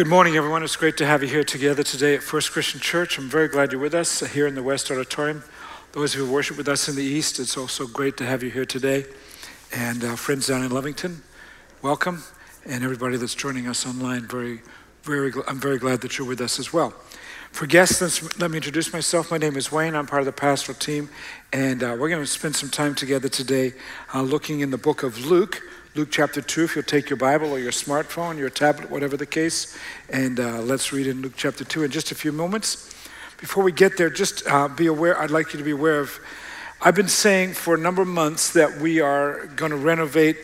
Good morning, everyone. It's great to have you here together today at First Christian Church. I'm very glad you're with us here in the West Auditorium. Those who worship with us in the East, it's also great to have you here today. And uh, friends down in Lovington, welcome. And everybody that's joining us online, very, very, I'm very glad that you're with us as well. For guests, let me introduce myself. My name is Wayne. I'm part of the pastoral team, and uh, we're going to spend some time together today uh, looking in the book of Luke. Luke chapter 2, if you'll take your Bible or your smartphone, your tablet, whatever the case, and uh, let's read in Luke chapter 2 in just a few moments. Before we get there, just uh, be aware, I'd like you to be aware of, I've been saying for a number of months that we are going to renovate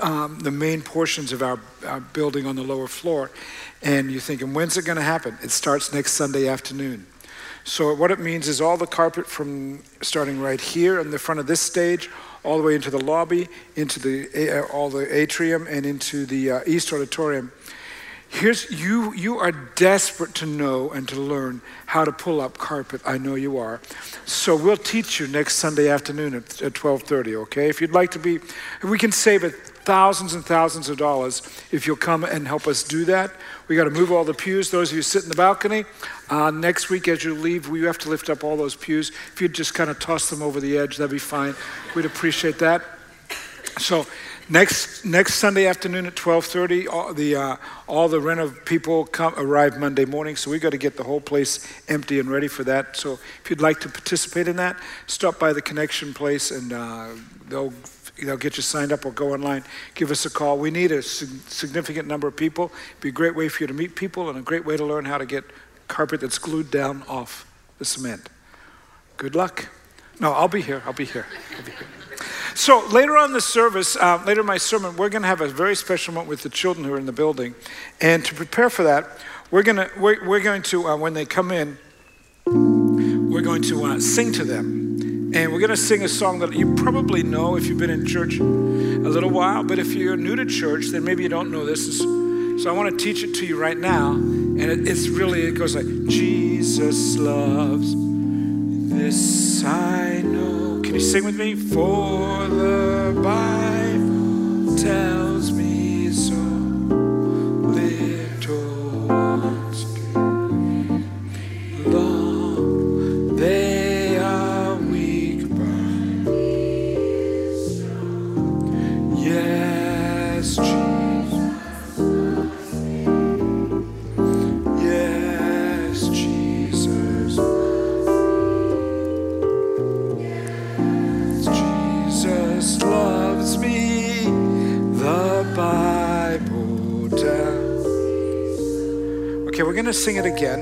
um, the main portions of our, our building on the lower floor. And you're thinking, when's it going to happen? It starts next Sunday afternoon. So, what it means is all the carpet from starting right here in the front of this stage all the way into the lobby, into the, all the atrium, and into the uh, East Auditorium. Here's you you are desperate to know and to learn how to pull up carpet. I know you are. So we'll teach you next Sunday afternoon at, at 12:30, okay? If you'd like to be we can save it thousands and thousands of dollars if you'll come and help us do that. We got to move all the pews. Those of you sit in the balcony, uh, next week as you leave, we have to lift up all those pews. If you'd just kind of toss them over the edge, that'd be fine. We'd appreciate that. So next next Sunday afternoon at 12:30, all the uh, all the rent people come arrive Monday morning. So we got to get the whole place empty and ready for that. So if you'd like to participate in that, stop by the Connection Place and uh, they'll they'll get you signed up or go online, give us a call. We need a significant number of people. It'd be a great way for you to meet people and a great way to learn how to get carpet that's glued down off the cement. Good luck. No, I'll be here. I'll be here. I'll be here. So later on the service, uh, later in my sermon, we're going to have a very special moment with the children who are in the building, and to prepare for that, we're going to we're, we're going to uh, when they come in, we're going to uh, sing to them. And we're going to sing a song that you probably know if you've been in church a little while, but if you're new to church, then maybe you don't know this. So I want to teach it to you right now. And it, it's really, it goes like, Jesus loves this I know. Can you sing with me? For the Bible tells to sing it again.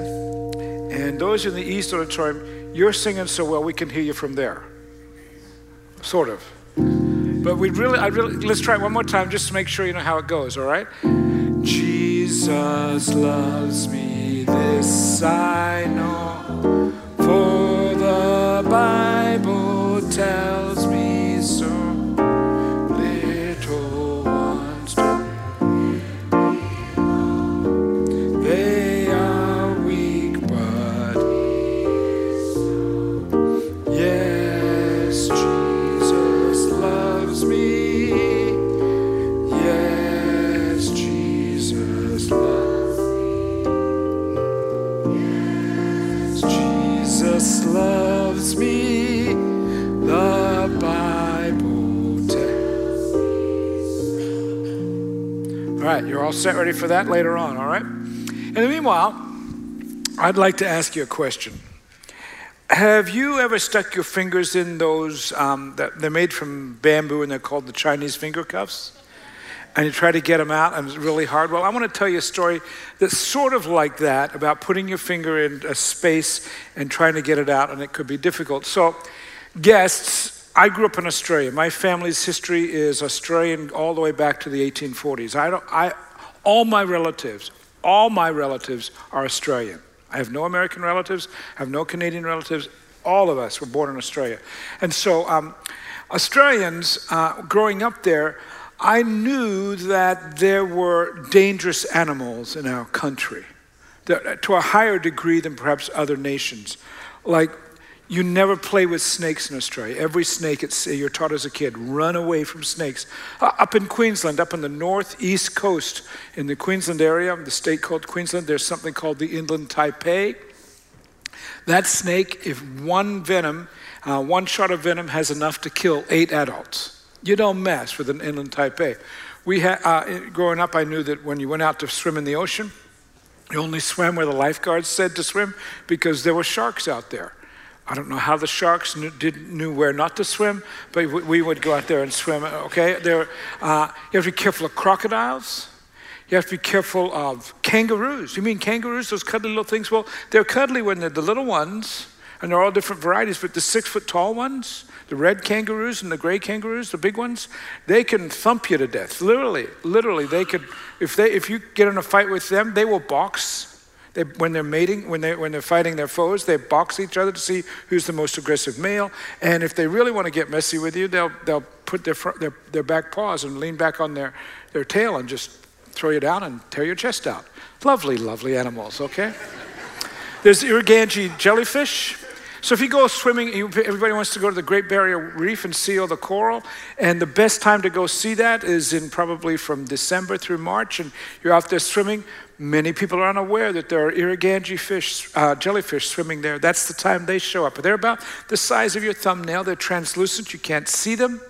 And those in the East Auditorium, you're singing so well we can hear you from there. Sort of. But we really, I really, let's try it one more time just to make sure you know how it goes, all right? Jesus loves me, this I know, for the Bible tells set ready for that later on, all right? In the meanwhile, I'd like to ask you a question. Have you ever stuck your fingers in those um, that they're made from bamboo and they're called the Chinese finger cuffs? And you try to get them out and it's really hard. Well, I want to tell you a story that's sort of like that about putting your finger in a space and trying to get it out, and it could be difficult. So, guests, I grew up in Australia. My family's history is Australian all the way back to the 1840s. I don't, I, all my relatives, all my relatives are Australian. I have no American relatives, I have no Canadian relatives. All of us were born in Australia. And so, um, Australians, uh, growing up there, I knew that there were dangerous animals in our country, to a higher degree than perhaps other nations. Like You never play with snakes in Australia. Every snake, you're taught as a kid, run away from snakes. Uh, up in Queensland, up on the northeast coast, in the Queensland area, the state called Queensland, there's something called the inland taipan. That snake, if one venom, uh, one shot of venom has enough to kill eight adults. You don't mess with an inland taipan. We ha- uh, growing up, I knew that when you went out to swim in the ocean, you only swam where the lifeguards said to swim because there were sharks out there. I don't know how the sharks knew, did, knew where not to swim, but we, we would go out there and swim. Okay, there, uh, you have to be careful of crocodiles. You have to be careful of kangaroos. You mean kangaroos, those cuddly little things? Well, they're cuddly when they're the little ones, and they're all different varieties, but the six foot tall ones, the red kangaroos and the gray kangaroos, the big ones, they can thump you to death. Literally, literally, they could, if, they, if you get in a fight with them, they will box they, when they're mating, when, they, when they're fighting their foes, they box each other to see who's the most aggressive male. And if they really want to get messy with you, they'll, they'll put their, front, their, their back paws and lean back on their, their tail and just throw you down and tear your chest out. Lovely, lovely animals, okay? There's Irukandji jellyfish. So if you go swimming, everybody wants to go to the Great Barrier Reef and see all the coral. And the best time to go see that is in probably from December through March. And you're out there swimming. Many people are unaware that there are Irukandji fish, uh, jellyfish swimming there. That's the time they show up. They're about the size of your thumbnail. They're translucent. You can't see them.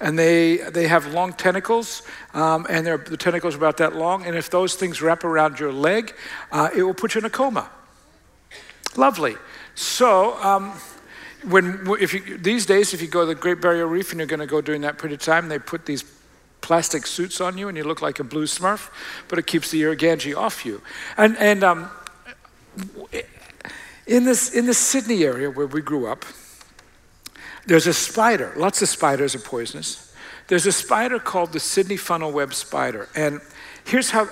And they, they have long tentacles, um, and the tentacles are about that long. And if those things wrap around your leg, uh, it will put you in a coma. Lovely. So, um, when, if you, these days, if you go to the Great Barrier Reef and you're going to go during that period of time, they put these plastic suits on you and you look like a blue smurf, but it keeps the Irukandji off you. And, and um, in, this, in the Sydney area where we grew up, there's a spider. Lots of spiders are poisonous. There's a spider called the Sydney funnel web spider. And Here's how,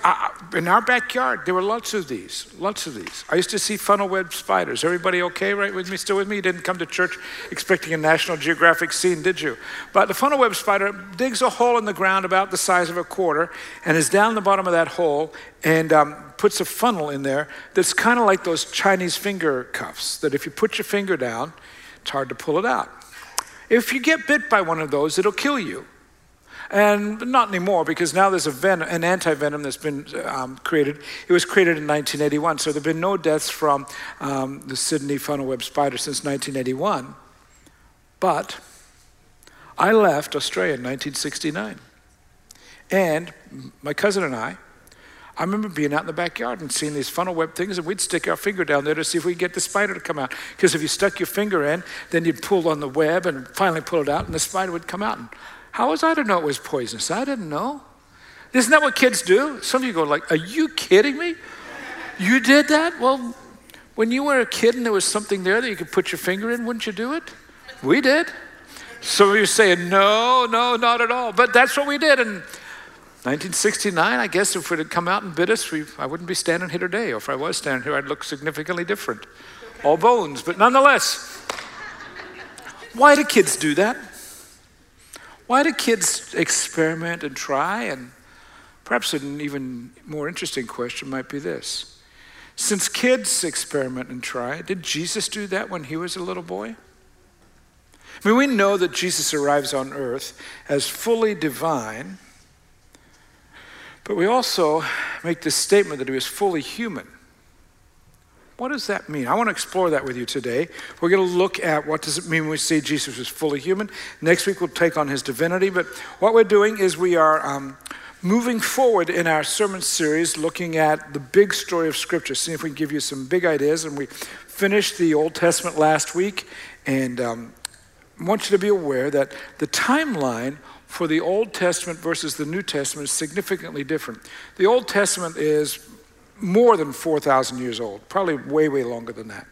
in our backyard, there were lots of these, lots of these. I used to see funnel web spiders. Everybody okay right with me, still with me? You didn't come to church expecting a National Geographic scene, did you? But the funnel web spider digs a hole in the ground about the size of a quarter and is down the bottom of that hole and um, puts a funnel in there that's kind of like those Chinese finger cuffs, that if you put your finger down, it's hard to pull it out. If you get bit by one of those, it'll kill you. And not anymore because now there's venom, an anti-venom that's been um, created. It was created in 1981, so there have been no deaths from um, the Sydney funnel web spider since 1981. But I left Australia in 1969. And my cousin and I, I remember being out in the backyard and seeing these funnel web things, and we'd stick our finger down there to see if we could get the spider to come out. Because if you stuck your finger in, then you'd pull on the web and finally pull it out, and the spider would come out. And how was I to know it was poisonous? I didn't know. Isn't that what kids do? Some of you go like, "Are you kidding me? You did that?" Well, when you were a kid and there was something there that you could put your finger in, wouldn't you do it? We did. Some of you saying, "No, no, not at all." But that's what we did. And 1969, I guess if it had come out and bit us, we, I wouldn't be standing here today. Or if I was standing here, I'd look significantly different. All bones, but nonetheless. Why do kids do that? Why do kids experiment and try? And perhaps an even more interesting question might be this Since kids experiment and try, did Jesus do that when he was a little boy? I mean, we know that Jesus arrives on earth as fully divine, but we also make this statement that he was fully human. What does that mean? I want to explore that with you today. We're going to look at what does it mean when we see Jesus was fully human. Next week we'll take on his divinity. But what we're doing is we are um, moving forward in our sermon series, looking at the big story of Scripture. See if we can give you some big ideas. And we finished the Old Testament last week, and um, I want you to be aware that the timeline for the Old Testament versus the New Testament is significantly different. The Old Testament is more than 4,000 years old, probably way, way longer than that.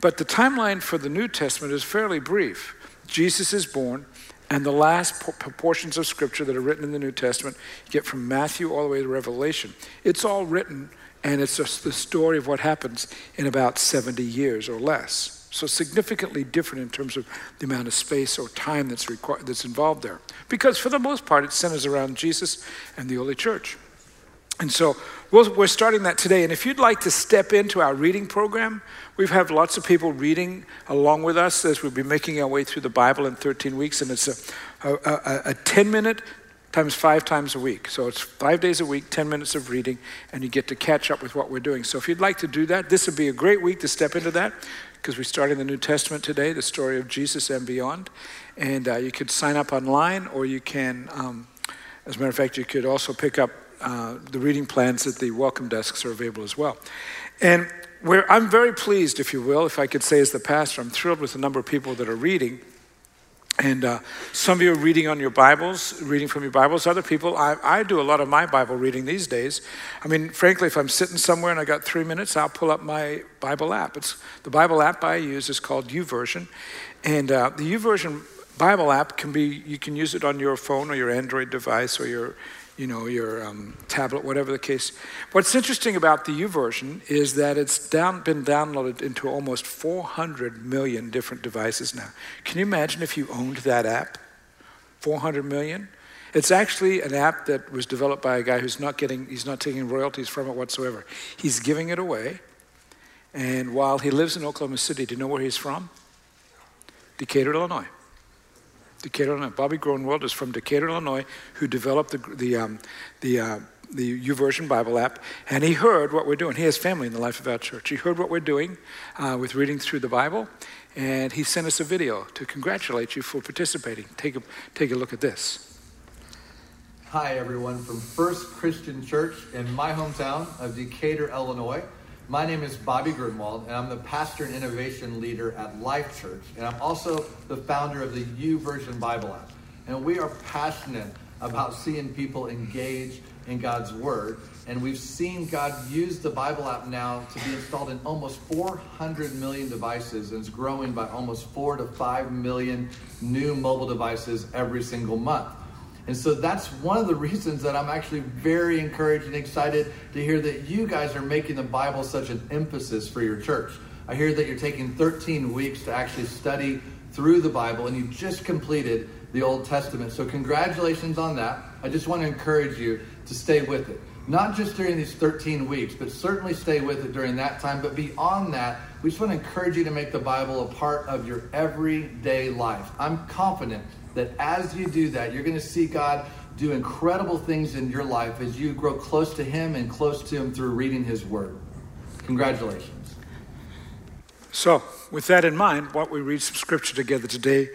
But the timeline for the New Testament is fairly brief. Jesus is born, and the last portions of Scripture that are written in the New Testament, you get from Matthew all the way to Revelation. It's all written, and it's just the story of what happens in about 70 years or less. So significantly different in terms of the amount of space or time that's, required, that's involved there. Because for the most part, it centers around Jesus and the early church. And so we we are starting that today. And if you'd like to step into our reading program, we've had lots of people reading along with us as we'll be making our way through the Bible in 13 weeks. And it's a, a, a 10 minute times five times a week. So it's five days a week, 10 minutes of reading, and you get to catch up with what we're doing. So if you'd like to do that, this would be a great week to step into that because we're starting the New Testament today, the story of Jesus and beyond. And uh, you could sign up online, or you can, um, as a matter of fact, you could also pick up uh, the reading plans at the welcome desks are available as well. And I'm very pleased, if you will, if I could say as the pastor, I'm thrilled with the number of people that are reading. And uh, some of you are reading on your Bibles, reading from your Bibles. Other people, I, I, do a lot of my Bible reading these days. I mean, frankly, if I'm sitting somewhere and I got three minutes, I'll pull up my Bible app. It's the Bible app I use is called YouVersion, and uh, the YouVersion Bible app can be you can use it on your phone or your Android device or your you know, your um, tablet, whatever the case. What's interesting about the YouVersion is that it's down, been downloaded into almost 400 million different devices now. Can you imagine if you owned that app? 400 million? It's actually an app that was developed by a guy who's not getting, he's not taking royalties from it whatsoever. He's giving it away. And while he lives in Oklahoma City, do you know where he's from? Decatur, Illinois. Decatur, Illinois. Bobby Gruenewald is from Decatur, Illinois, who developed the, the, um, the, uh, the YouVersion Bible app, and he heard what we're doing. He has family in the life of our church. He heard what we're doing uh, with reading through the Bible, and he sent us a video to congratulate you for participating. Take a, take a look at this. Hi, everyone, from First Christian Church in my hometown of Decatur, Illinois. My name is Bobby Gruenewald, and I'm the pastor and innovation leader at Life Church. And I'm also the founder of the YouVersion Bible app. And we are passionate about seeing people engage in God's Word. And we've seen God use the Bible app now to be installed in almost 400 million devices, and it's growing by almost 4 to 5 million new mobile devices every single month. And so that's one of the reasons that I'm actually very encouraged and excited to hear that you guys are making the Bible such an emphasis for your church. I hear that you're taking 13 weeks to actually study through the Bible and you just completed the Old Testament. So, congratulations on that. I just want to encourage you to stay with it. Not just during these 13 weeks, but certainly stay with it during that time. But beyond that, we just want to encourage you to make the Bible a part of your everyday life. I'm confident that as you do that, you're going to see God do incredible things in your life as you grow close to Him and close to Him through reading His Word. Congratulations. So, with that in mind, don't we read some scripture together today?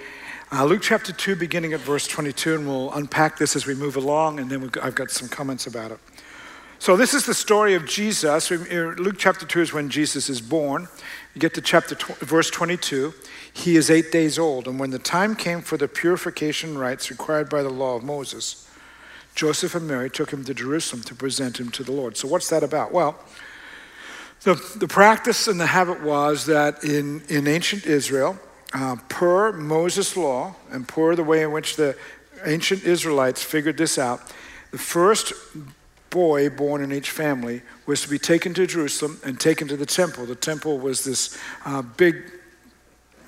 Uh, Luke chapter 2, beginning at verse 22, and we'll unpack this as we move along, and then I've got some comments about it. So, this is the story of Jesus. Luke chapter 2 is when Jesus is born. You get to chapter verse 22. He is eight days old, and when the time came for the purification rites required by the law of Moses, Joseph and Mary took him to Jerusalem to present him to the Lord. So, what's that about? Well, the, the practice and the habit was that in, in ancient Israel, uh, per Moses' law and per the way in which the ancient Israelites figured this out, the first boy born in each family was to be taken to Jerusalem and taken to the temple. The temple was this uh, big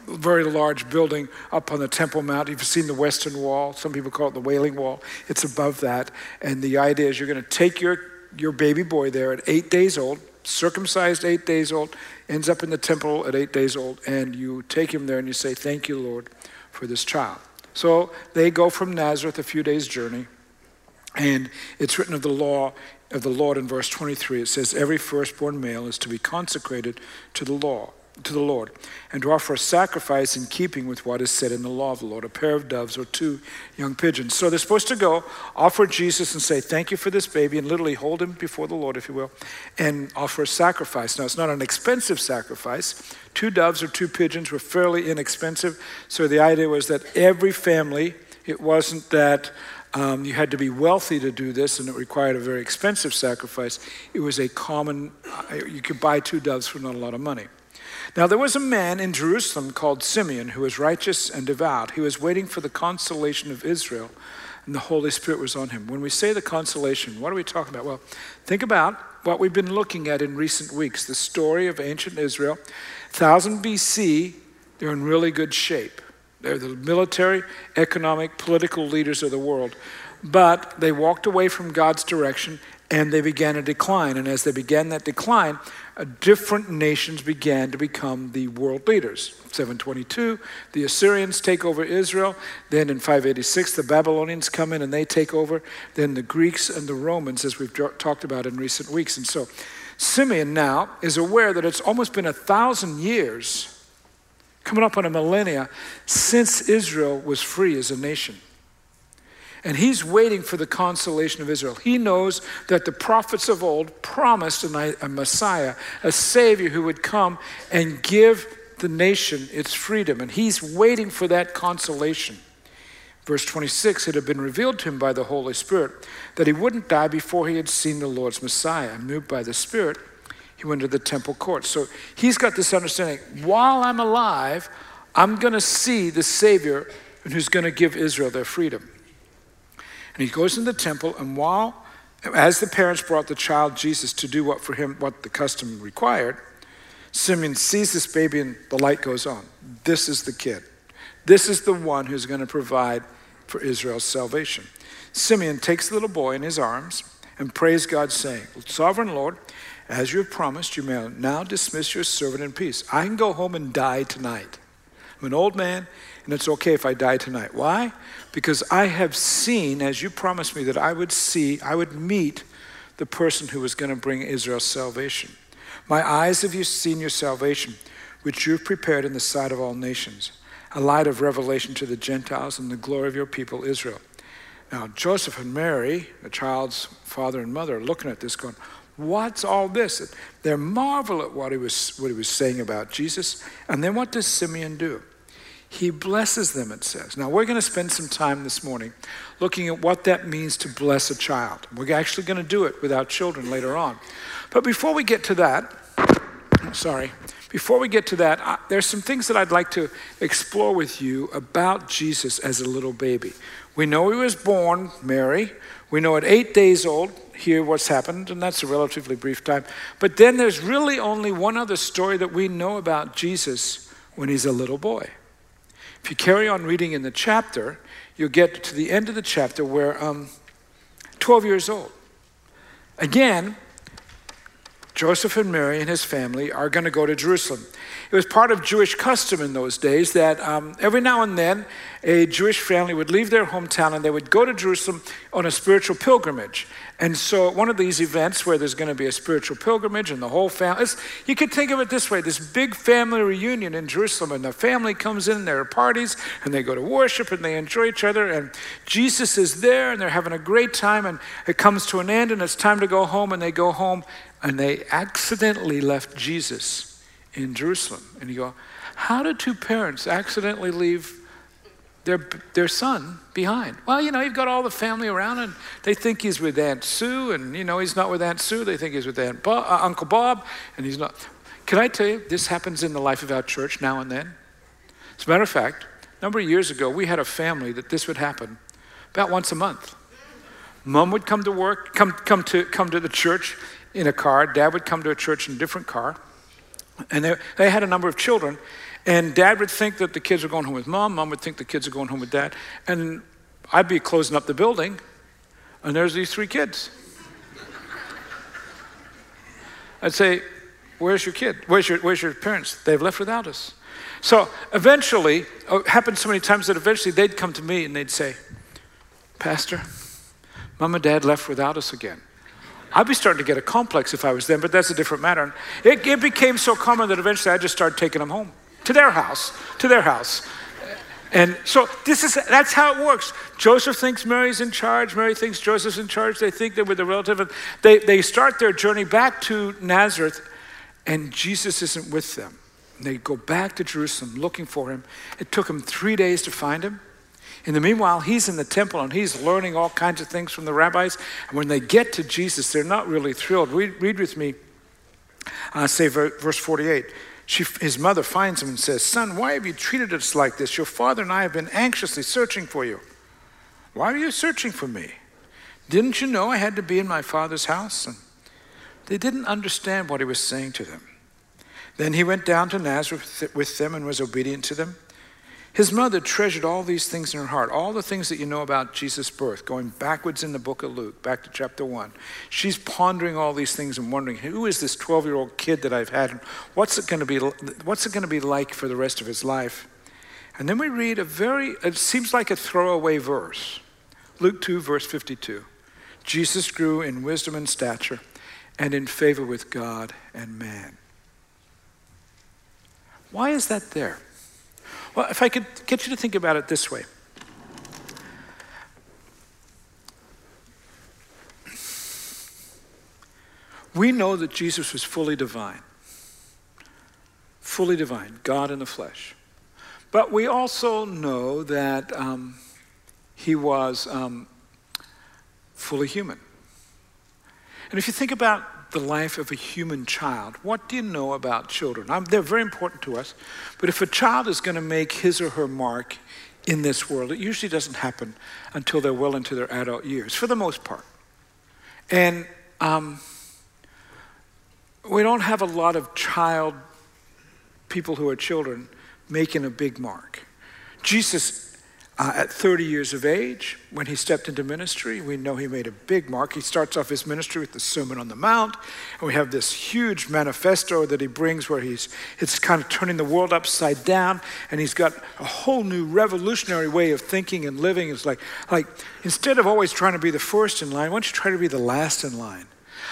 very large building up on the Temple Mount. You've seen the Western Wall. Some people call it the Wailing Wall. It's above that. And the idea is you're going to take your, your baby boy there at eight days old, circumcised eight days old, ends up in the temple at eight days old, and you take him there and you say, Thank you, Lord, for this child. So they go from Nazareth a few days' journey, and it's written of the law of the Lord in verse 23. It says, Every firstborn male is to be consecrated to the law to the Lord, and to offer a sacrifice in keeping with what is said in the law of the Lord, a pair of doves or two young pigeons. So they're supposed to go, offer Jesus and say, Thank you for this baby, and literally hold him before the Lord, if you will, and offer a sacrifice. Now, it's not an expensive sacrifice. Two doves or two pigeons were fairly inexpensive. So the idea was that every family, it wasn't that um, you had to be wealthy to do this, and it required a very expensive sacrifice. It was a common, uh, you could buy two doves for not a lot of money. Now, there was a man in Jerusalem called Simeon who was righteous and devout. He was waiting for the consolation of Israel, and the Holy Spirit was on him. When we say the consolation, what are we talking about? Well, think about what we've been looking at in recent weeks the story of ancient Israel. 1000 BC, they're in really good shape. They're the military, economic, political leaders of the world. But they walked away from God's direction and they began a decline. And as they began that decline, uh, different nations began to become the world leaders. 722, the Assyrians take over Israel. Then in 586, the Babylonians come in and they take over. Then the Greeks and the Romans, as we've talked about in recent weeks. And so Simeon now is aware that it's almost been a thousand years, coming up on a millennia, since Israel was free as a nation. And he's waiting for the consolation of Israel. He knows that the prophets of old promised a Messiah, a Savior who would come and give the nation its freedom. And he's waiting for that consolation. Verse 26 it had been revealed to him by the Holy Spirit that he wouldn't die before he had seen the Lord's Messiah. Moved by the Spirit, he went to the temple court. So he's got this understanding while I'm alive, I'm going to see the Savior who's going to give Israel their freedom. And he goes in the temple, and while, as the parents brought the child Jesus to do what for him, what the custom required, Simeon sees this baby and the light goes on. This is the kid. This is the one who's going to provide for Israel's salvation. Simeon takes the little boy in his arms and prays God, saying, Sovereign Lord, as you have promised, you may now dismiss your servant in peace. I can go home and die tonight. I'm an old man, and it's okay if I die tonight. Why? Because I have seen, as you promised me, that I would see, I would meet the person who was going to bring Israel salvation. My eyes have you seen your salvation, which you've prepared in the sight of all nations, a light of revelation to the Gentiles and the glory of your people Israel. Now, Joseph and Mary, the child's father and mother, are looking at this going, What's all this? They're marvel at what he was what he was saying about Jesus. And then what does Simeon do? He blesses them, it says. Now, we're going to spend some time this morning looking at what that means to bless a child. We're actually going to do it with our children later on. But before we get to that, sorry, before we get to that, there's some things that I'd like to explore with you about Jesus as a little baby. We know he was born, Mary. We know at eight days old, here what's happened, and that's a relatively brief time. But then there's really only one other story that we know about Jesus when he's a little boy. If you carry on reading in the chapter, you'll get to the end of the chapter where um, 12 years old. Again, Joseph and Mary and his family are going to go to Jerusalem. It was part of Jewish custom in those days that um, every now and then a Jewish family would leave their hometown and they would go to Jerusalem on a spiritual pilgrimage. And so, one of these events where there's going to be a spiritual pilgrimage and the whole family, you could think of it this way this big family reunion in Jerusalem, and the family comes in, there are parties, and they go to worship and they enjoy each other, and Jesus is there, and they're having a great time, and it comes to an end, and it's time to go home, and they go home, and they accidentally left Jesus in Jerusalem. And you go, how did two parents accidentally leave their, their son behind? Well, you know, you've got all the family around and they think he's with Aunt Sue, and, you know, he's not with Aunt Sue. They think he's with Aunt Bo- uh, Uncle Bob, and he's not. Can I tell you, this happens in the life of our church now and then? As a matter of fact, a number of years ago, we had a family that this would happen about once a month. Mom would come to work, come, come, to, come to the church in a car. Dad would come to a church in a different car. And they, they had a number of children. And dad would think that the kids were going home with mom, mom would think the kids are going home with dad. And I'd be closing up the building, and there's these three kids. I'd say, Where's your kid? Where's your, where's your parents? They've left without us. So eventually, oh, it oh, happened so many times that eventually they'd come to me and they'd say, Pastor, mom and dad left without us again. I'd be starting to get a complex if I was them, but that's a different matter. It, it became so common that eventually I just started taking them home to their house, to their house. And so this is that's how it works. Joseph thinks Mary's in charge. Mary thinks Joseph's in charge. They think they're with a relative. And they, they start their journey back to Nazareth, and Jesus isn't with them. And they go back to Jerusalem looking for him. It took them three days to find him. In the meanwhile, he's in the temple and he's learning all kinds of things from the rabbis. And when they get to Jesus, they're not really thrilled. Read, read with me, uh, say verse 48. She, his mother finds him and says, Son, why have you treated us like this? Your father and I have been anxiously searching for you. Why are you searching for me? Didn't you know I had to be in my father's house? And they didn't understand what he was saying to them. Then he went down to Nazareth with them and was obedient to them. His mother treasured all these things in her heart, all the things that you know about Jesus' birth, going backwards in the book of Luke, back to chapter 1. She's pondering all these things and wondering, who is this 12 year old kid that I've had? What's it going to be, what's it going to be like for the rest of his life? And then we read a very, it seems like a throwaway verse Luke 2, verse 52. Jesus grew in wisdom and stature and in favor with God and man. Why is that there? Well, if I could get you to think about it this way. We know that Jesus was fully divine, fully divine, God in the flesh. But we also know that um, he was um, fully human. And if you think about the life of a human child, what do you know about children? I'm, they're very important to us, but if a child is going to make his or her mark in this world, it usually doesn't happen until they're well into their adult years, for the most part. And um, we don't have a lot of child people who are children making a big mark. Jesus uh, at 30 years of age, when he stepped into ministry, we know he made a big mark. He starts off his ministry with the Sermon on the Mount, and we have this huge manifesto that he brings where he's it's kind of turning the world upside down, and he's got a whole new revolutionary way of thinking and living. It's like, like instead of always trying to be the first in line, why don't you try to be the last in line?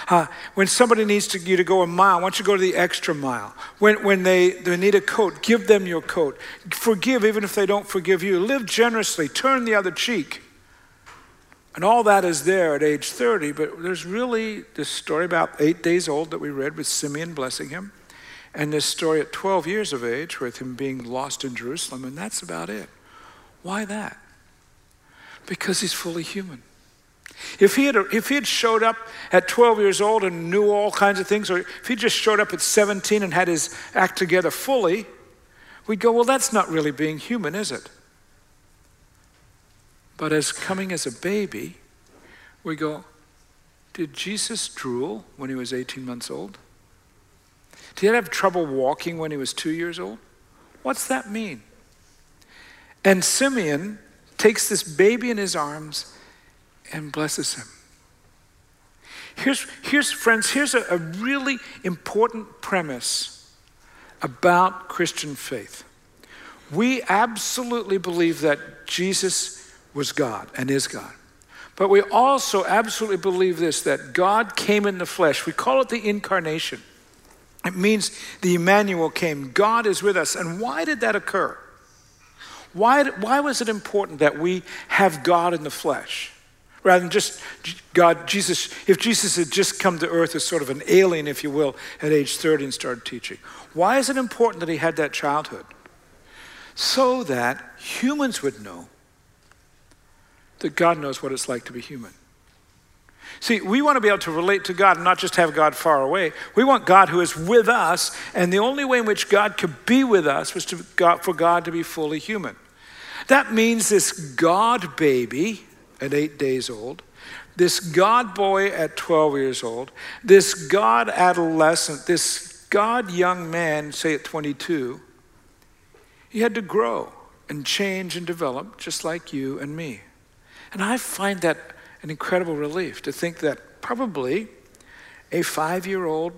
Uh, when somebody needs to, you to go a mile, why don't you go to the extra mile? When, when they, they need a coat, give them your coat. Forgive even if they don't forgive you. Live generously, turn the other cheek. And all that is there at age 30, but there's really this story about eight days old that we read with Simeon blessing him, and this story at 12 years of age with him being lost in Jerusalem, and that's about it. Why that? Because he's fully human. If he, had, if he had showed up at 12 years old and knew all kinds of things, or if he just showed up at 17 and had his act together fully, we'd go, well, that's not really being human, is it? But as coming as a baby, we go, did Jesus drool when he was 18 months old? Did he have trouble walking when he was two years old? What's that mean? And Simeon takes this baby in his arms and blesses him. Here's, here's friends, here's a, a really important premise about Christian faith. We absolutely believe that Jesus was God and is God. But we also absolutely believe this that God came in the flesh. We call it the incarnation. It means the Emmanuel came. God is with us. And why did that occur? Why, why was it important that we have God in the flesh? Rather than just God, Jesus, if Jesus had just come to earth as sort of an alien, if you will, at age 30 and started teaching. Why is it important that he had that childhood? So that humans would know that God knows what it's like to be human. See, we want to be able to relate to God and not just have God far away. We want God who is with us, and the only way in which God could be with us was for God to be fully human. That means this God baby at eight days old, this God boy at 12 years old, this God adolescent, this God young man, say at 22, he had to grow and change and develop just like you and me. And I find that an incredible relief to think that probably a five year old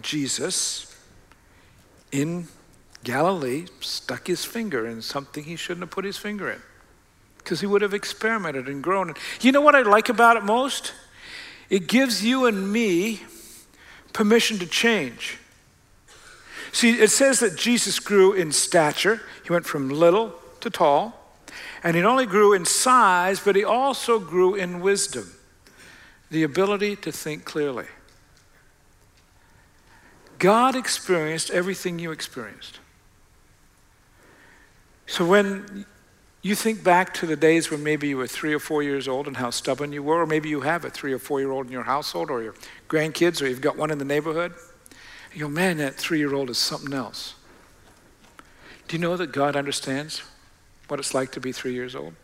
Jesus in Galilee stuck his finger in something he shouldn't have put his finger in because he would have experimented and grown. You know what I like about it most? It gives you and me permission to change. See, it says that Jesus grew in stature. He went from little to tall. And he not only grew in size, but he also grew in wisdom the ability to think clearly. God experienced everything you experienced. So when you think back to the days when maybe you were three or four years old and how stubborn you were, or maybe you have a three or four year old in your household, or your grandkids, or you've got one in the neighborhood. You go, man, that three year old is something else. Do you know that God understands what it's like to be three years old?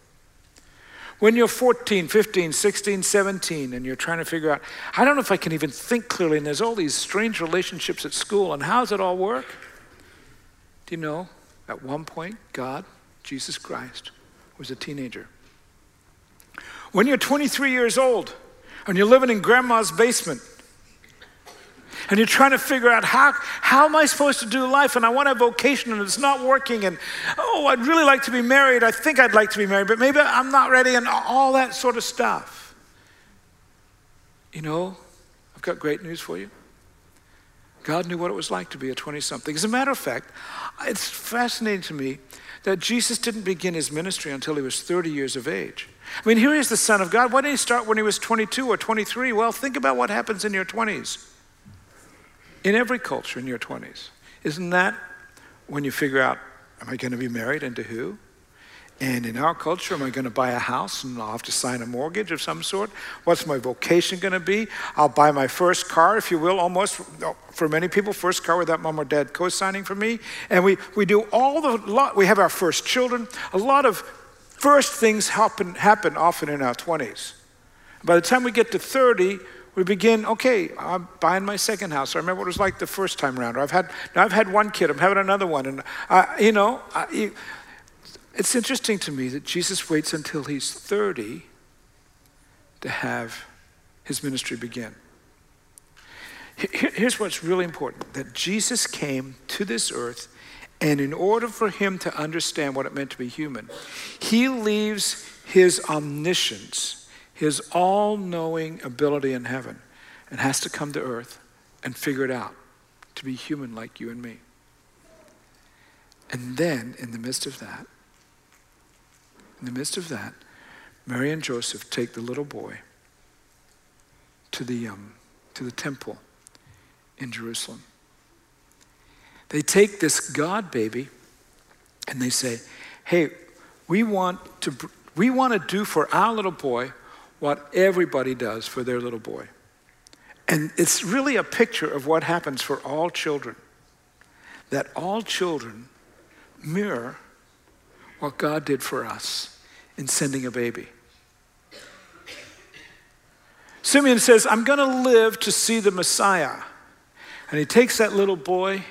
When you're 14, 15, 16, 17, and you're trying to figure out, I don't know if I can even think clearly, and there's all these strange relationships at school, and how does it all work? Do you know, at one point, God Jesus Christ, was a teenager. When you're 23 years old and you're living in grandma's basement and you're trying to figure out how, how am I supposed to do life and I want a vocation and it's not working and oh, I'd really like to be married. I think I'd like to be married, but maybe I'm not ready and all that sort of stuff. You know, I've got great news for you. God knew what it was like to be a 20 something. As a matter of fact, it's fascinating to me that Jesus didn't begin his ministry until he was 30 years of age. I mean, here he is the Son of God. Why didn't he start when he was 22 or 23? Well, think about what happens in your 20s. In every culture in your 20s. Isn't that when you figure out, am I going to be married and to who? And in our culture, am I going to buy a house and I'll have to sign a mortgage of some sort? What's my vocation going to be? I'll buy my first car, if you will, almost for many people, first car without mom or dad co signing for me. And we, we do all the lot, we have our first children. A lot of first things happen, happen often in our 20s. By the time we get to 30, we begin, okay, I'm buying my second house. I remember what it was like the first time around. I've had, now I've had one kid, I'm having another one. And, uh, you know, I, it's interesting to me that Jesus waits until he's 30 to have his ministry begin. Here's what's really important that Jesus came to this earth, and in order for him to understand what it meant to be human, he leaves his omniscience, his all knowing ability in heaven, and has to come to earth and figure it out to be human like you and me. And then, in the midst of that, in the midst of that, Mary and Joseph take the little boy to the, um, to the temple in Jerusalem. They take this God baby and they say, hey, we want to, we want to do for our little boy what everybody does for their little boy. And it's really a picture of what happens for all children. That all children mirror what God did for us in sending a baby. Simeon says, I'm going to live to see the Messiah. And he takes that little boy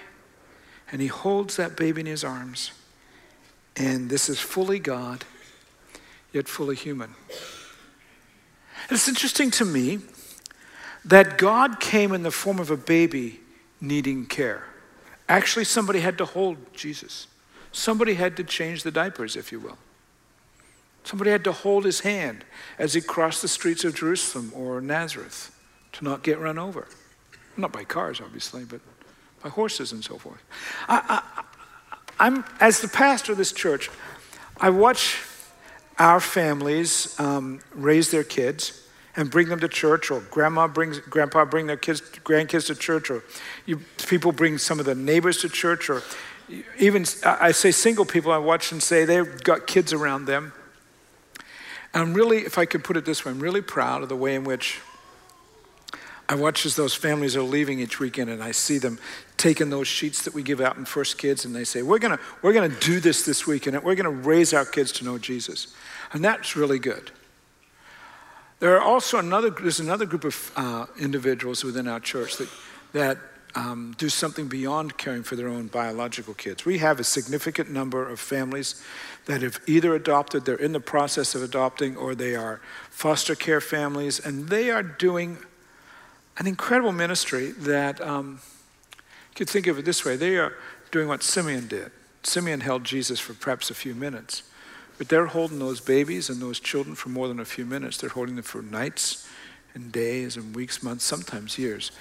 and he holds that baby in his arms. And this is fully God, yet fully human. It's interesting to me that God came in the form of a baby needing care. Actually, somebody had to hold Jesus, somebody had to change the diapers, if you will. Somebody had to hold his hand as he crossed the streets of Jerusalem or Nazareth to not get run over. Not by cars, obviously, but by horses and so forth. I, am as the pastor of this church, I watch our families um, raise their kids and bring them to church, or grandma brings, grandpa bring their kids, grandkids to church, or you, people bring some of the neighbors to church, or even I say single people I watch and say they've got kids around them I'm really, if I could put it this way, I'm really proud of the way in which I watch as those families are leaving each weekend and I see them taking those sheets that we give out in First Kids and they say, We're to we're gonna do this this weekend. and We're to raise our kids to know Jesus. And that's really good. There are also another, there's another group of uh, individuals within our church that, that um, do something beyond caring for their own biological kids. We have a significant number of families that have either adopted, they're in the process of adopting, or they are foster care families, and they are doing an incredible ministry that um, you could think of it this way they are doing what Simeon did. Simeon held Jesus for perhaps a few minutes, but they're holding those babies and those children for more than a few minutes. They're holding them for nights and days and weeks, months, sometimes years.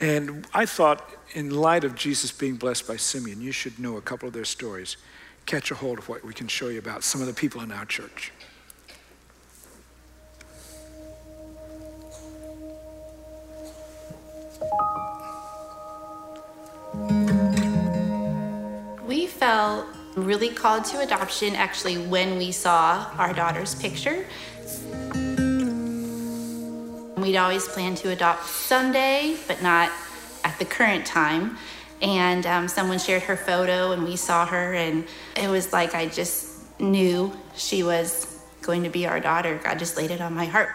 And I thought, in light of Jesus being blessed by Simeon, you should know a couple of their stories. Catch a hold of what we can show you about some of the people in our church. We felt really called to adoption actually when we saw our daughter's picture. We'd always planned to adopt someday, but not at the current time. And um, someone shared her photo, and we saw her, and it was like I just knew she was going to be our daughter. God just laid it on my heart.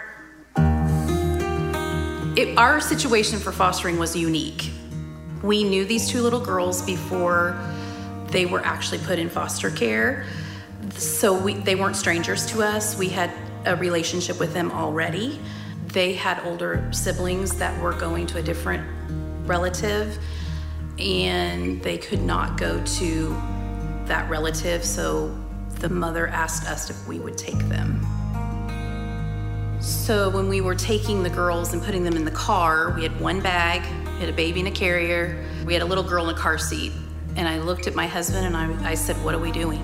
It, our situation for fostering was unique. We knew these two little girls before they were actually put in foster care. So we, they weren't strangers to us. We had a relationship with them already. They had older siblings that were going to a different relative, and they could not go to that relative, so the mother asked us if we would take them. So when we were taking the girls and putting them in the car, we had one bag, we had a baby in a carrier, we had a little girl in a car seat. And I looked at my husband and I, I said, What are we doing?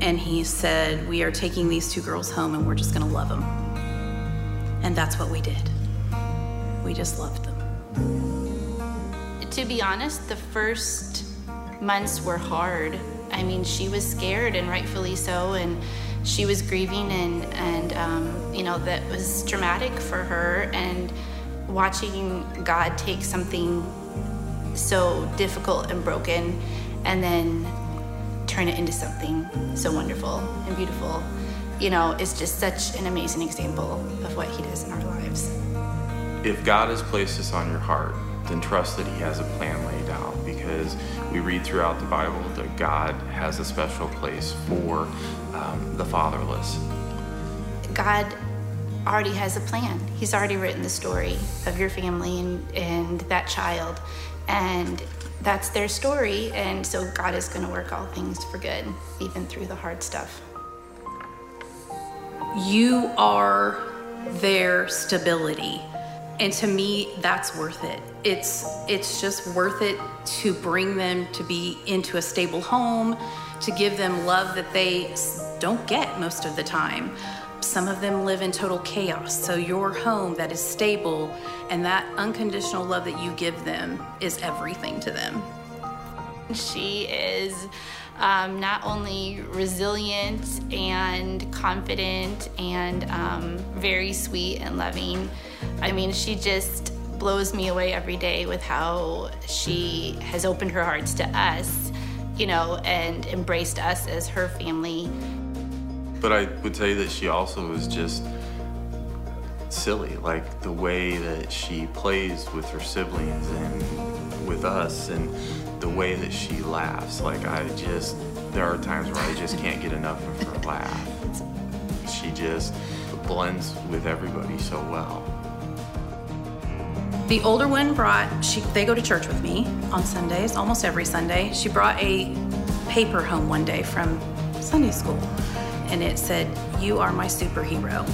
And he said, We are taking these two girls home and we're just going to love them. And that's what we did. We just loved them. To be honest, the first months were hard. I mean, she was scared and rightfully so. And she was grieving and and um, you know that was dramatic for her and watching god take something so difficult and broken and then turn it into something so wonderful and beautiful you know is just such an amazing example of what he does in our lives if god has placed this on your heart then trust that he has a plan laid out because we read throughout the bible that god has a special place for um, the fatherless. God already has a plan. He's already written the story of your family and, and that child. And that's their story. And so God is going to work all things for good, even through the hard stuff. You are their stability. And to me, that's worth it. It's it's just worth it to bring them to be into a stable home, to give them love that they don't get most of the time. Some of them live in total chaos. So, your home that is stable and that unconditional love that you give them is everything to them. She is um, not only resilient and confident and um, very sweet and loving. I mean, she just blows me away every day with how she has opened her hearts to us you know, and embraced us as her family. But I would say that she also is just silly, like the way that she plays with her siblings and with us, and the way that she laughs. Like, I just, there are times where I just can't get enough of her laugh. She just blends with everybody so well. The older one brought, she, they go to church with me on Sundays, almost every Sunday. She brought a paper home one day from Sunday school, and it said, You are my superhero.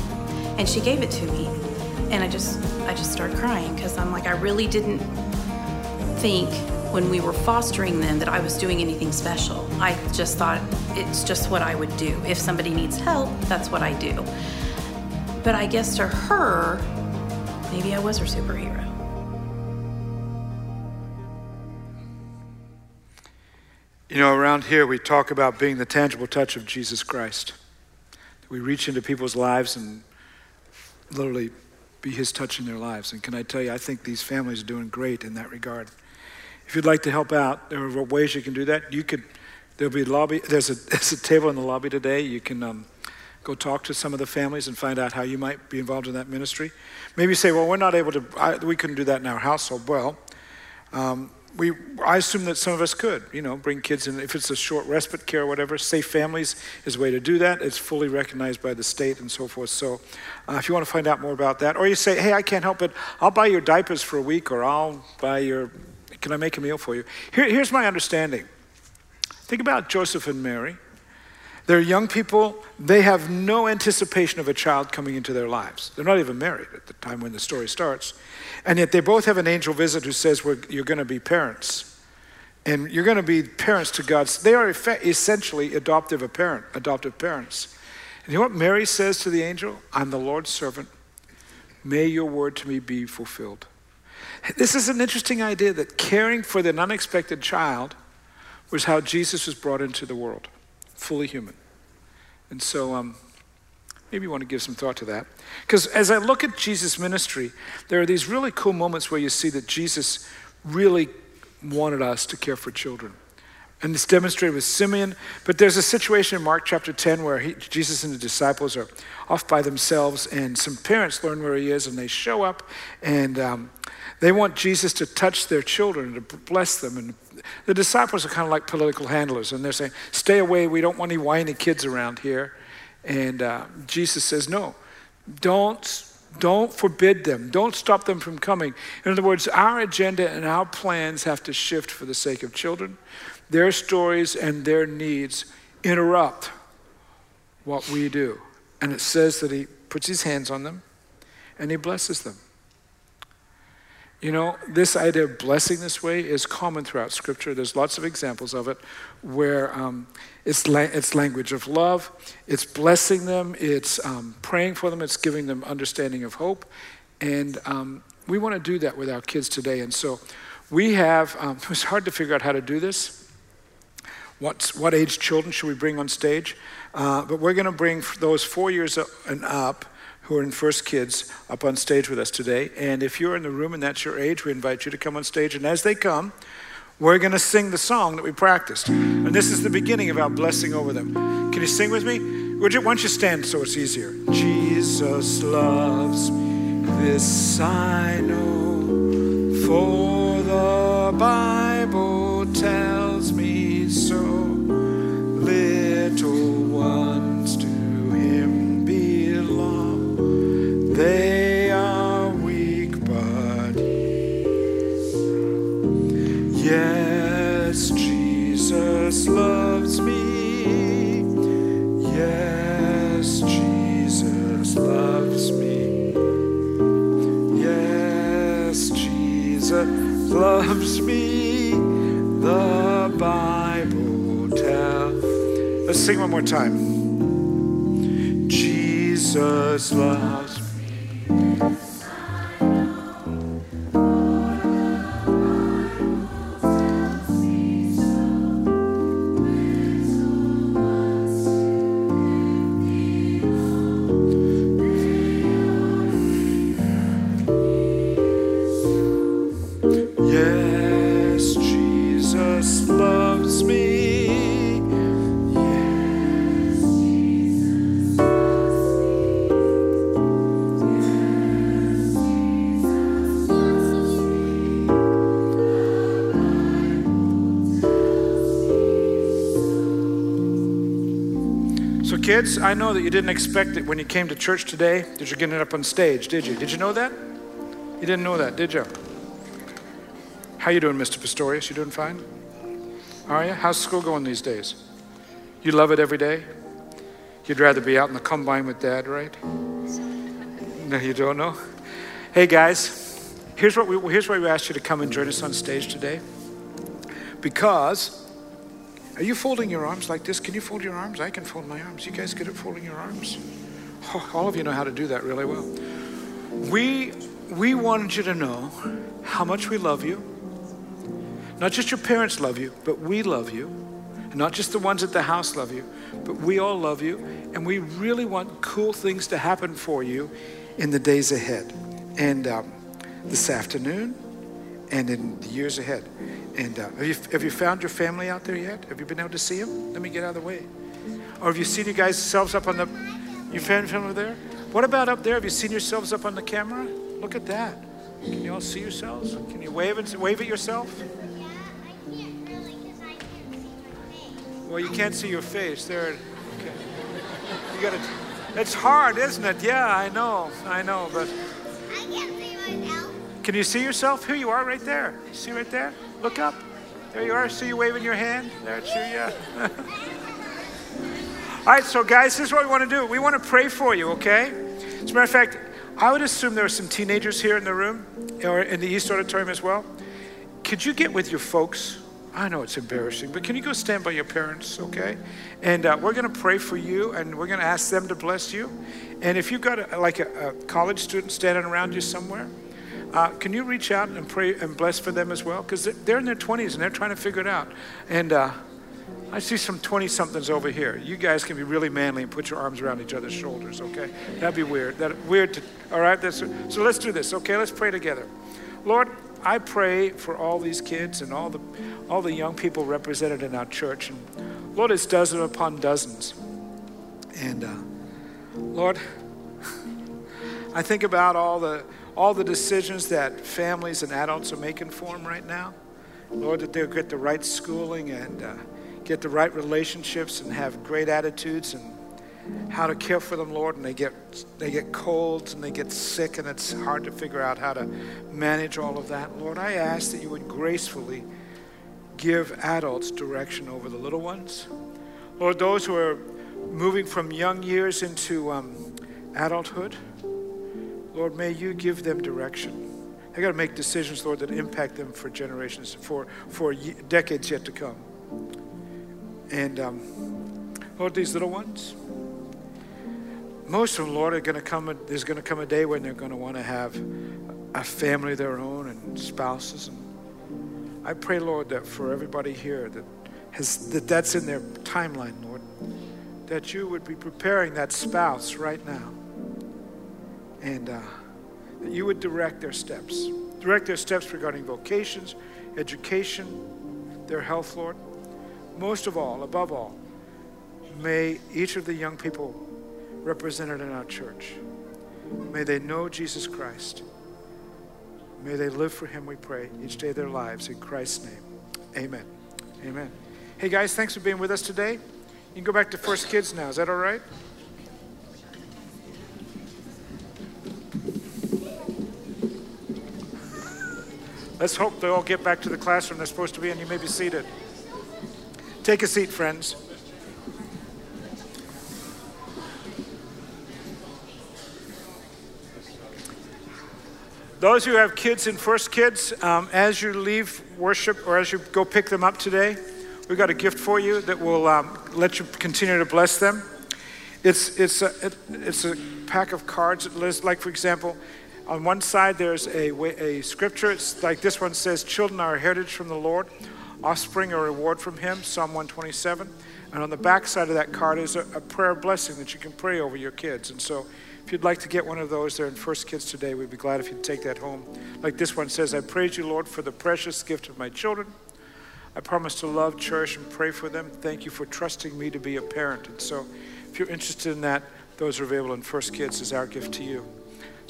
And she gave it to me. And I just, I just started crying because I'm like, I really didn't think when we were fostering them that I was doing anything special. I just thought it's just what I would do. If somebody needs help, that's what I do. But I guess to her, maybe I was her superhero. You know, around here we talk about being the tangible touch of Jesus Christ. We reach into people's lives and literally be his touch in their lives. And can I tell you, I think these families are doing great in that regard. If you'd like to help out, there are ways you can do that. You could, there'll be lobby, there's a, there's a table in the lobby today. You can um, go talk to some of the families and find out how you might be involved in that ministry. Maybe say, well, we're not able to, I, we couldn't do that in our household. Well, um, we, I assume that some of us could, you know, bring kids in. If it's a short respite care or whatever, Safe Families is a way to do that. It's fully recognized by the state and so forth. So uh, if you want to find out more about that, or you say, hey, I can't help it, I'll buy your diapers for a week, or I'll buy your, can I make a meal for you? Here, here's my understanding. Think about Joseph and Mary. They're young people. They have no anticipation of a child coming into their lives. They're not even married at the time when the story starts. And yet they both have an angel visit who says, You're going to be parents. And you're going to be parents to God's. They are essentially adoptive, parent, adoptive parents. And you know what Mary says to the angel? I'm the Lord's servant. May your word to me be fulfilled. This is an interesting idea that caring for the unexpected child was how Jesus was brought into the world, fully human. And so, um, Maybe you want to give some thought to that. Because as I look at Jesus' ministry, there are these really cool moments where you see that Jesus really wanted us to care for children. And it's demonstrated with Simeon. But there's a situation in Mark chapter 10 where he, Jesus and the disciples are off by themselves, and some parents learn where he is, and they show up, and um, they want Jesus to touch their children to bless them. And the disciples are kind of like political handlers, and they're saying, Stay away, we don't want any whiny kids around here. And uh, Jesus says, No, don't. Don't forbid them. Don't stop them from coming. In other words, our agenda and our plans have to shift for the sake of children. Their stories and their needs interrupt what we do. And it says that he puts his hands on them and he blesses them. You know, this idea of blessing this way is common throughout Scripture. There's lots of examples of it where um, it's, la- it's language of love, it's blessing them, it's um, praying for them, it's giving them understanding of hope. And um, we want to do that with our kids today. And so we have, um, hard to figure out how to do this. What's, what age children should we bring on stage? Uh, but we're going to bring those four years and up who are in First Kids up on stage with us today. And if you're in the room and that's your age, we invite you to come on stage. And as they come, we're going to sing the song that we practiced. And this is the beginning of our blessing over them. Can you sing with me? Would you, why don't you stand so it's easier? Jesus loves me, this I know, for the Bible tells me so. Little ones more time. Jesus loves kids, I know that you didn't expect it when you came to church today that you're getting up on stage, did you? Did you know that? You didn't know that, did you? How you doing, Mr. Pistorius? You doing fine? Are you? How's school going these days? You love it every day? You'd rather be out in the combine with dad, right? No, you don't know? Hey, guys, here's, what we, here's why we asked you to come and join us on stage today. Because, are you folding your arms like this? Can you fold your arms? I can fold my arms. You guys good at folding your arms? Oh, all of you know how to do that really well. We, we wanted you to know how much we love you. Not just your parents love you, but we love you. And not just the ones at the house love you, but we all love you. And we really want cool things to happen for you in the days ahead. And um, this afternoon and in the years ahead. And uh, have, you, have you found your family out there yet? Have you been able to see them? Let me get out of the way. Or have you seen you guys selves up on the, you found family there? What about up there? Have you seen yourselves up on the camera? Look at that. Can you all see yourselves? Can you wave, and, wave at yourself? Yeah, I can't really because I can't see my face. Well, you can't see your face. There. Okay. You got to. It's hard, isn't it? Yeah, I know. I know, but. I can't see myself. Can you see yourself? Here you are, right there. See right there? Look up. There you are. See you waving your hand. There it's you. Yeah. All right, so guys, this is what we want to do. We want to pray for you, okay? As a matter of fact, I would assume there are some teenagers here in the room or in the East Auditorium as well. Could you get with your folks? I know it's embarrassing, but can you go stand by your parents, okay? And uh, we're going to pray for you, and we're going to ask them to bless you. And if you've got a, like a, a college student standing around you somewhere, uh, can you reach out and pray and bless for them as well? Because they're in their 20s and they're trying to figure it out. And uh, I see some 20 somethings over here. You guys can be really manly and put your arms around each other's shoulders, okay? That'd be weird. That weird to, all right? That's, so let's do this, okay? Let's pray together. Lord, I pray for all these kids and all the, all the young people represented in our church. And Lord, it's dozens upon dozens. And uh, Lord, I think about all the, all the decisions that families and adults are making for them right now. Lord, that they'll get the right schooling and uh, get the right relationships and have great attitudes and how to care for them, Lord, and they get they get colds and they get sick, and it's hard to figure out how to manage all of that. Lord, I ask that you would gracefully give adults direction over the little ones. Lord, those who are moving from young years into um, adulthood, Lord, may you give them direction. They got to make decisions, Lord, that impact them for generations, for for decades yet to come. And um, Lord, these little ones most of them, Lord, are going to come. There's going to come a day when they're going to want to have a family of their own and spouses. And I pray, Lord, that for everybody here that has that that's in their timeline, Lord, that you would be preparing that spouse right now, and uh, that you would direct their steps, direct their steps regarding vocations, education, their health, Lord. Most of all, above all, may each of the young people represented in our church. May they know Jesus Christ. May they live for him, we pray, each day of their lives. In Christ's name, amen. Amen. Hey, guys, thanks for being with us today. You can go back to First Kids now. Is that all right? Let's hope they all get back to the classroom they're supposed to be in. You may be seated. Take a seat, friends. Those who have kids in First Kids, um, as you leave worship or as you go pick them up today, we've got a gift for you that will um, let you continue to bless them. It's, it's, a, it, it's a pack of cards. Like, for example, on one side there's a, a scripture. It's like this one says, Children are a heritage from the Lord, offspring a reward from Him, Psalm 127. And on the back side of that card is a, a prayer blessing that you can pray over your kids. And so if you'd like to get one of those, they're in First Kids today. We'd be glad if you'd take that home. Like this one says, I praise you, Lord, for the precious gift of my children. I promise to love, cherish, and pray for them. Thank you for trusting me to be a parent. And so, if you're interested in that, those are available in First Kids as our gift to you.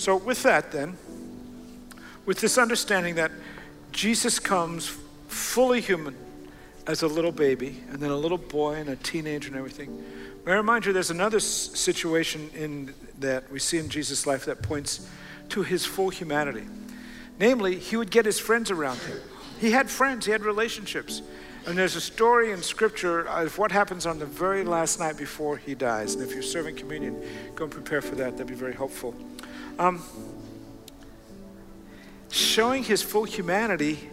So, with that, then, with this understanding that Jesus comes fully human as a little baby, and then a little boy, and a teenager, and everything. May I remind you, there's another situation in that we see in Jesus' life that points to his full humanity. Namely, he would get his friends around him. He had friends, he had relationships. And there's a story in Scripture of what happens on the very last night before he dies. And if you're serving communion, go and prepare for that. That'd be very helpful. Um, showing his full humanity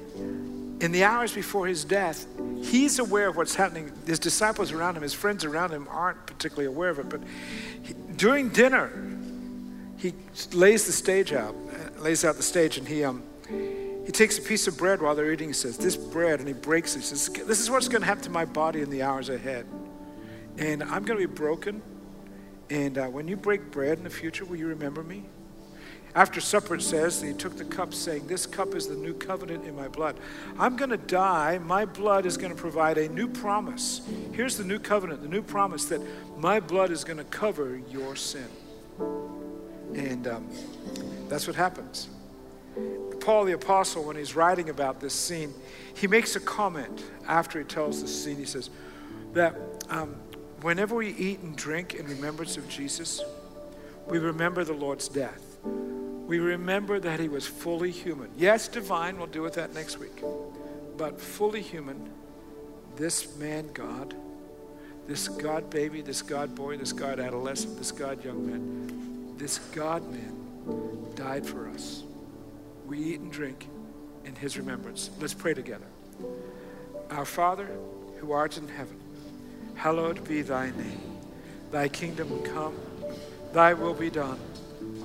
in the hours before his death, he's aware of what's happening. His disciples around him, his friends around him aren't particularly aware of it, but during dinner, he lays the stage out, lays out the stage, and he um, he takes a piece of bread while they're eating. He says, "This bread," and he breaks it. He says, "This is what's going to happen to my body in the hours ahead, and I'm going to be broken. And uh, when you break bread in the future, will you remember me?" After supper, it says, he took the cup, saying, This cup is the new covenant in my blood. I'm going to die. My blood is going to provide a new promise. Here's the new covenant, the new promise that my blood is going to cover your sin. And um, that's what happens. Paul the Apostle, when he's writing about this scene, he makes a comment after he tells the scene. He says that um, whenever we eat and drink in remembrance of Jesus, we remember the Lord's death we remember that he was fully human. Yes, divine, we'll deal with that next week. But fully human, this man God, this God baby, this God boy, this God adolescent, this God young man, this God man died for us. We eat and drink in his remembrance. Let's pray together. Our Father, who art in heaven, hallowed be thy name. Thy kingdom come, thy will be done